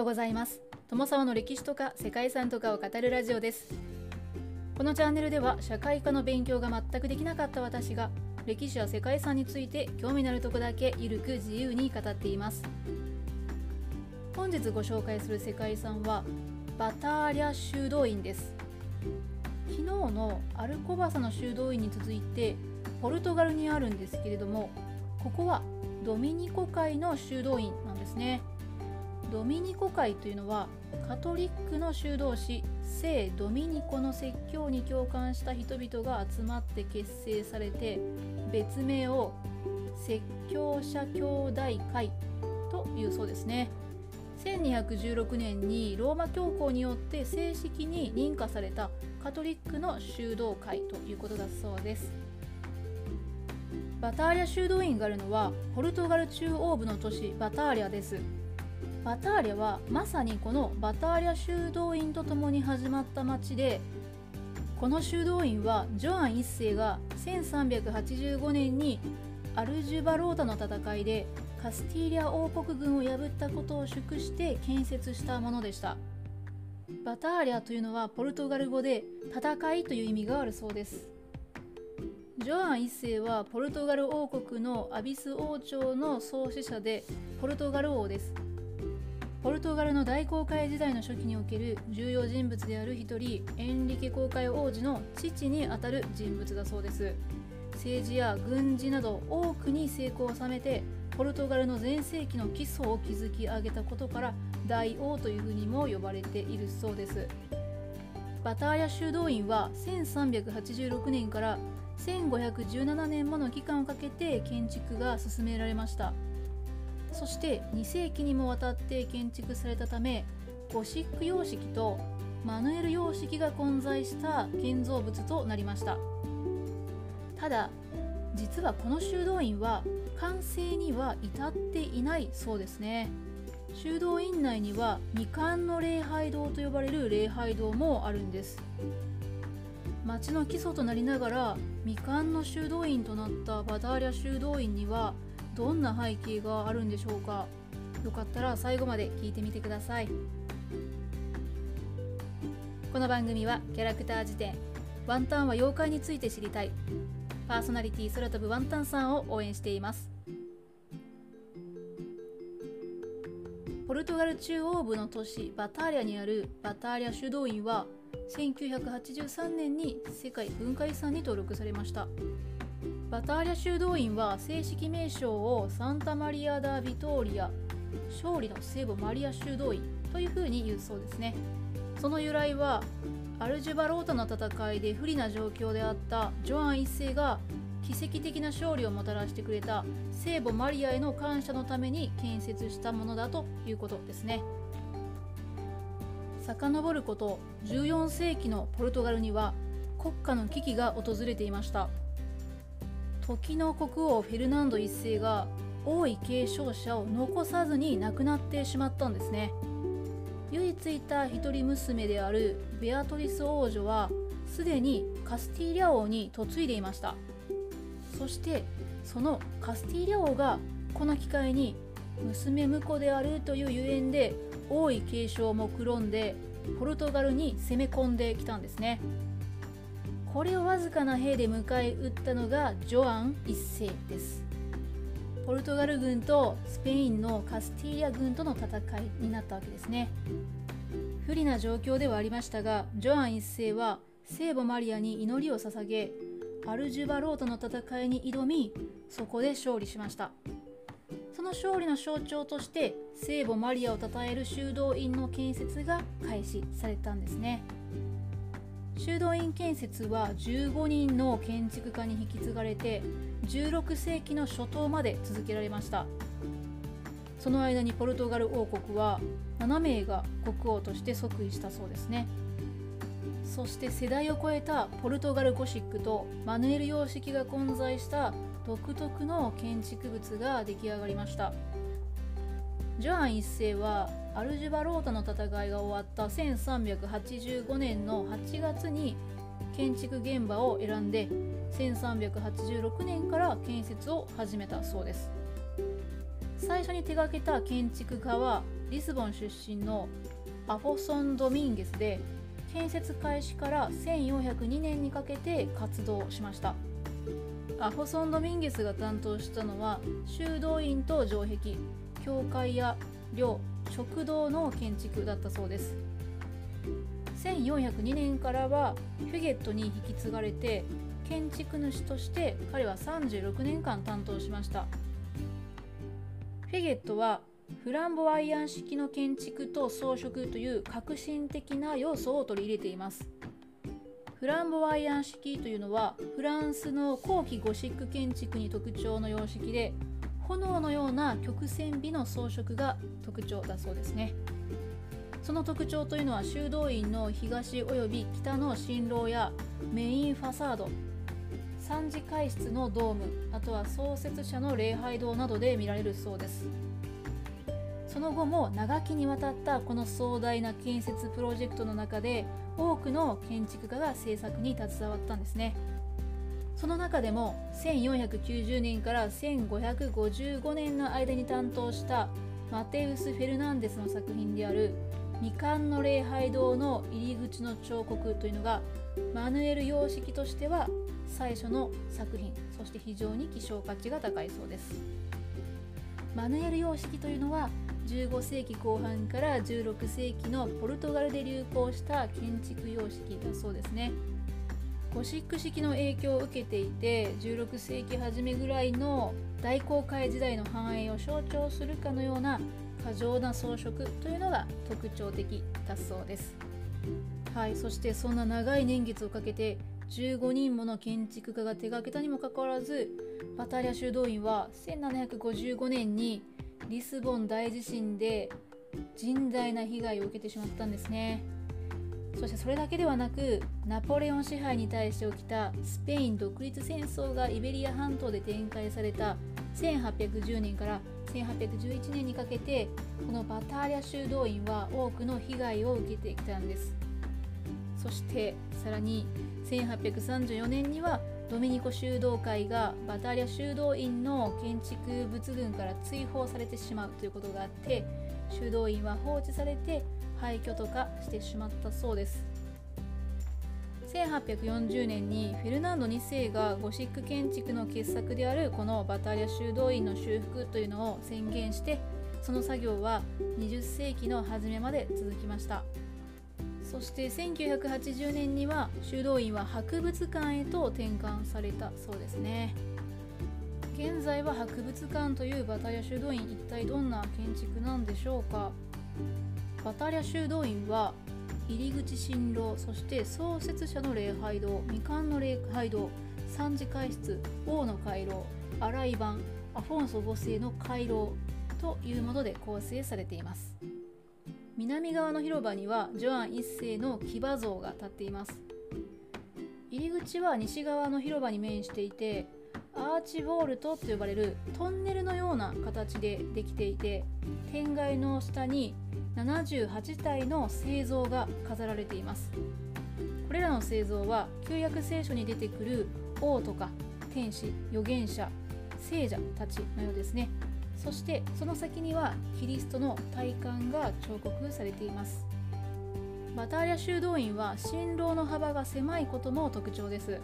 ようございます。友沢の歴史とか世界遺産とかを語るラジオです。このチャンネルでは社会科の勉強が全くできなかった私が歴史や世界遺産について興味のあるとこだけゆるく自由に語っています。本日ご紹介する世界遺産はバターリャ修道院です。昨日のアルコバサの修道院に続いてポルトガルにあるんですけれどもここはドミニコ会の修道院なんですね。ドミニコ会というのはカトリックの修道士聖ドミニコの説教に共感した人々が集まって結成されて別名を説教者兄弟会というそうですね。1216年にローマ教皇によって正式に認可されたカトリックの修道会ということだそうです。バターリャ修道院があるのはポルトガル中央部の都市バターリャです。バターリャはまさにこのバターリャ修道院とともに始まった町でこの修道院はジョアン1世が1385年にアルジュバロータの戦いでカスティーリャ王国軍を破ったことを祝して建設したものでした。バターリャというのはポルトガル語で戦いという意味があるそうです。ジョアン1世はポルトガル王国のアビス王朝の創始者でポルトガル王です。ポルトガルの大航海時代の初期における重要人物である一人エンリケ航海王子の父にあたる人物だそうです。政治や軍事など多くに成功を収めてポルトガルの全盛期の基礎を築き上げたことから大王というふうにも呼ばれているそうです。バターヤ修道院は1386年から1517年もの期間をかけて建築が進められました。そして2世紀にもわたって建築されたためゴシック様式とマヌエル様式が混在した建造物となりました。ただ実はこの修道院は完成には至っていないそうですね。修道院内には未完の礼拝堂と呼ばれる礼拝堂もあるんです。町の基礎となりながら未完の修道院となったバダーリャ修道院にはどんな背景があるんでしょうか。よかったら最後まで聞いてみてください。この番組はキャラクター辞典ワンタンは妖怪について知りたいパーソナリティ空飛ぶワンタンさんを応援しています。ポルトガル中央部の都市バターリャにあるバターリャ修道院は1983年に世界文化遺産に登録されました。バターリャ修道院は正式名称をサンタマリア・ダ・ビトーリア勝利の聖母マリア修道院というふうに言うそうですね。その由来はアルジュバロータの戦いで不利な状況であったジョアン1世が奇跡的な勝利をもたらしてくれた聖母マリアへの感謝のために建設したものだということですね。遡ること14世紀のポルトガルには国家の危機が訪れていました。時の国王フェルナンド1世が王位継承者を残さずに亡くなってしまったんですね。唯一いた一人娘であるベアトリス王女はすでにカスティーリャ王に嫁いでいました。そしてそのカスティーリャ王がこの機会に娘婿であるというゆえんで王位継承を目論んでポルトガルに攻め込んできたんですね。これをわずかな兵で迎え撃ったのがジョアン1世です。ポルトガル軍とスペインのカスティーリャ軍との戦いになったわけですね。不利な状況ではありましたがジョアン1世は聖母マリアに祈りを捧げアルジュバロートの戦いに挑みそこで勝利しました。その勝利の象徴として聖母マリアを称える修道院の建設が開始されたんですね。修道院建設は15人の建築家に引き継がれて16世紀の初頭まで続けられました。その間にポルトガル王国は7名が国王として即位したそうですね。そして世代を超えたポルトガルゴシックとマヌエル様式が混在した独特の建築物が出来上がりました。ジョアン1世はアルジュバロータの戦いが終わった1385年の8月に建築現場を選んで1386年から建設を始めたそうです。最初に手がけた建築家はリスボン出身のアフォソン・ドミンゲスで建設開始から1402年にかけて活動しました。アフォソン・ドミンゲスが担当したのは修道院と城壁教会や寮食堂の建築だったそうです。1402年からはフィゲットに引き継がれて建築主として彼は36年間担当しました。フィゲットはフランボワイアン式の建築と装飾という革新的な要素を取り入れています。フランボワイアン式というのはフランスの後期ゴシック建築に特徴の様式で炎のような曲線美の装飾が特徴だそうですね。その特徴というのは修道院の東および北の新廊やメインファサード3次会室のドームあとは創設者の礼拝堂などで見られるそうです。その後も長きにわたったこの壮大な建設プロジェクトの中で多くの建築家が制作に携わったんですね。その中でも1490年から1555年の間に担当したマテウス・フェルナンデスの作品である未完の礼拝堂の入り口の彫刻というのがマヌエル様式としては最初の作品そして非常に希少価値が高いそうです。マヌエル様式というのは15世紀後半から16世紀のポルトガルで流行した建築様式だそうですね。ゴシック式の影響を受けていて16世紀初めぐらいの大航海時代の繁栄を象徴するかのような過剰な装飾というのが特徴的だそうです。はいそしてそんな長い年月をかけて15人もの建築家が手がけたにもかかわらずバタリア修道院は1755年にリスボン大地震で甚大な被害を受けてしまったんですね。そしてそれだけではなくナポレオン支配に対して起きたスペイン独立戦争がイベリア半島で展開された1810年から1811年にかけてこのバターリャ修道院は多くの被害を受けてきたんです。そしてさらに1834年にはドミニコ修道会がバターリャ修道院の建築物群から追放されてしまうということがあって修道院は放置されて廃墟とかしてしまったそうです。1840年にフェルナンド2世がゴシック建築の傑作であるこのバタリア修道院の修復というのを宣言してその作業は20世紀の初めまで続きました。そして1980年には修道院は博物館へと転換されたそうですね。現在は博物館というバタリア修道院一体どんな建築なんでしょうか。バタリア修道院は入り口新郎そして創設者の礼拝堂未完の礼拝堂三次会室王の回廊洗い番アフォンソ5世の回廊というもので構成されています。南側の広場にはジョアン1世の騎馬像が立っています。入り口は西側の広場に面していてアーチボールトと呼ばれるトンネルのような形でできていて天蓋の下に78体の製造が飾られています。これらの製造は旧約聖書に出てくる王とか天使預言者聖者たちのようですね。そしてその先にはキリストの体幹が彫刻されています。バターリャ修道院は新郎の幅が狭いことも特徴です。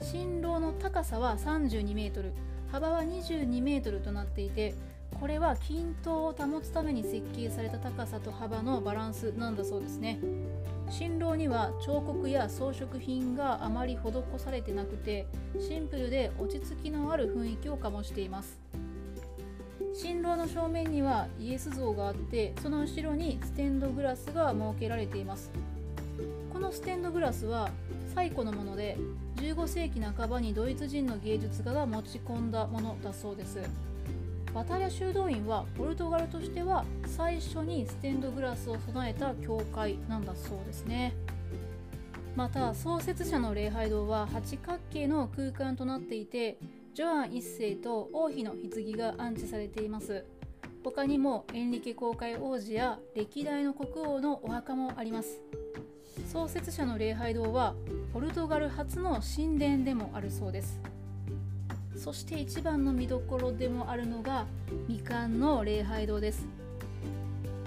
新郎の高さは32メートル幅は22メートルとなっていてこれは均等を保つために設計された高さと幅のバランスなんだそうですね。新郎には彫刻や装飾品があまり施されてなくてシンプルで落ち着きのある雰囲気を醸しています。新郎の正面にはイエス像があってその後ろにステンドグラスが設けられています。このステンドグラスは最古のもので15世紀半ばにドイツ人の芸術家が持ち込んだものだそうです。バタリア修道院はポルトガルとしては最初にステンドグラスを備えた教会なんだそうですね。また創設者の礼拝堂は八角形の空間となっていてジョアン1世と王妃の棺が安置されています。他にもエンリケ公開王子や歴代の国王のお墓もあります。創設者の礼拝堂はポルトガル初の神殿でもあるそうです。そして一番の見どころでもあるのが未完の礼拝堂です。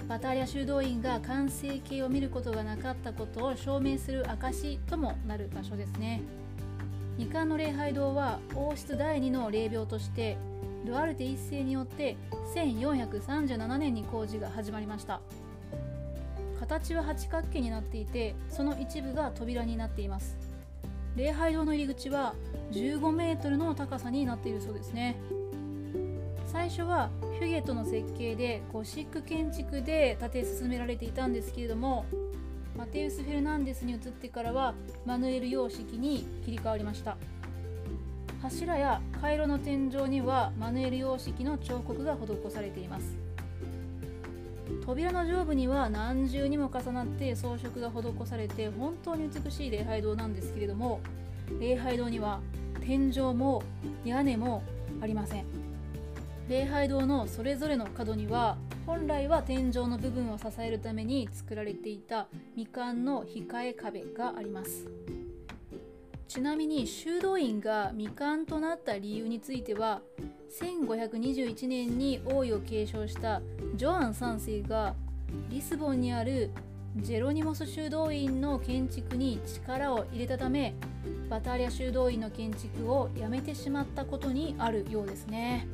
バタリャ修道院が完成形を見ることがなかったことを証明する証ともなる場所ですね。未完の礼拝堂は王室第2の霊廟としてドゥアルテ一世によって1437年に工事が始まりました。形は八角形になっていてその一部が扉になっています。礼拝堂の入り口は15メートルの高さになっているそうですね。最初はヒュゲットの設計でゴシック建築で建て進められていたんですけれどもマテウス・フェルナンデスに移ってからはマヌエル様式に切り替わりました。柱や回路の天井にはマヌエル様式の彫刻が施されています。扉の上部には何重にも重なって装飾が施されて本当に美しい礼拝堂なんですけれども礼拝堂には天井も屋根もありません。礼拝堂のそれぞれの角には本来は天井の部分を支えるために作られていた未完の控え壁があります。ちなみに修道院が未完となった理由については1521年に王位を継承したジョアン3世がリスボンにあるジェロニモス修道院の建築に力を入れたためバタリャ修道院の建築をやめてしまったことにあるようですね。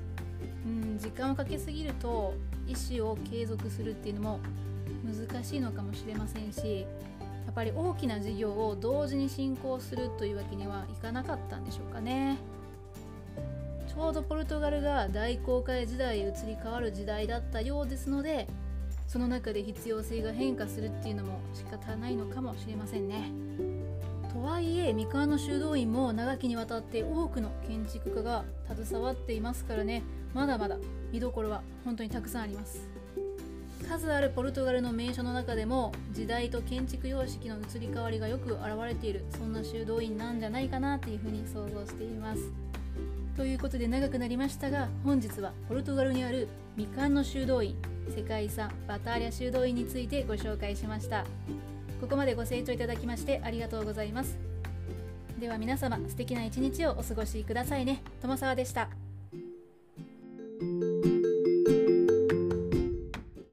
うん時間をかけすぎると意思を継続するっていうのも難しいのかもしれませんしやっぱり大きな事業を同時に進行するというわけにはいかなかったんでしょうかね。ちょうどポルトガルが大航海時代へ移り変わる時代だったようですのでその中で必要性が変化するっていうのも仕方ないのかもしれませんね。とはいえ三河の修道院も長きにわたって多くの建築家が携わっていますからね。まだまだ見どころは本当にたくさんあります。数あるポルトガルの名所の中でも時代と建築様式の移り変わりがよく現れているそんな修道院なんじゃないかなというふうに想像しています。ということで長くなりましたが本日はポルトガルにある未完の修道院世界遺産バターリャ修道院についてご紹介しました。ここまでご清聴いただきましてありがとうございます。では皆様素敵な一日をお過ごしくださいね。友沢でした。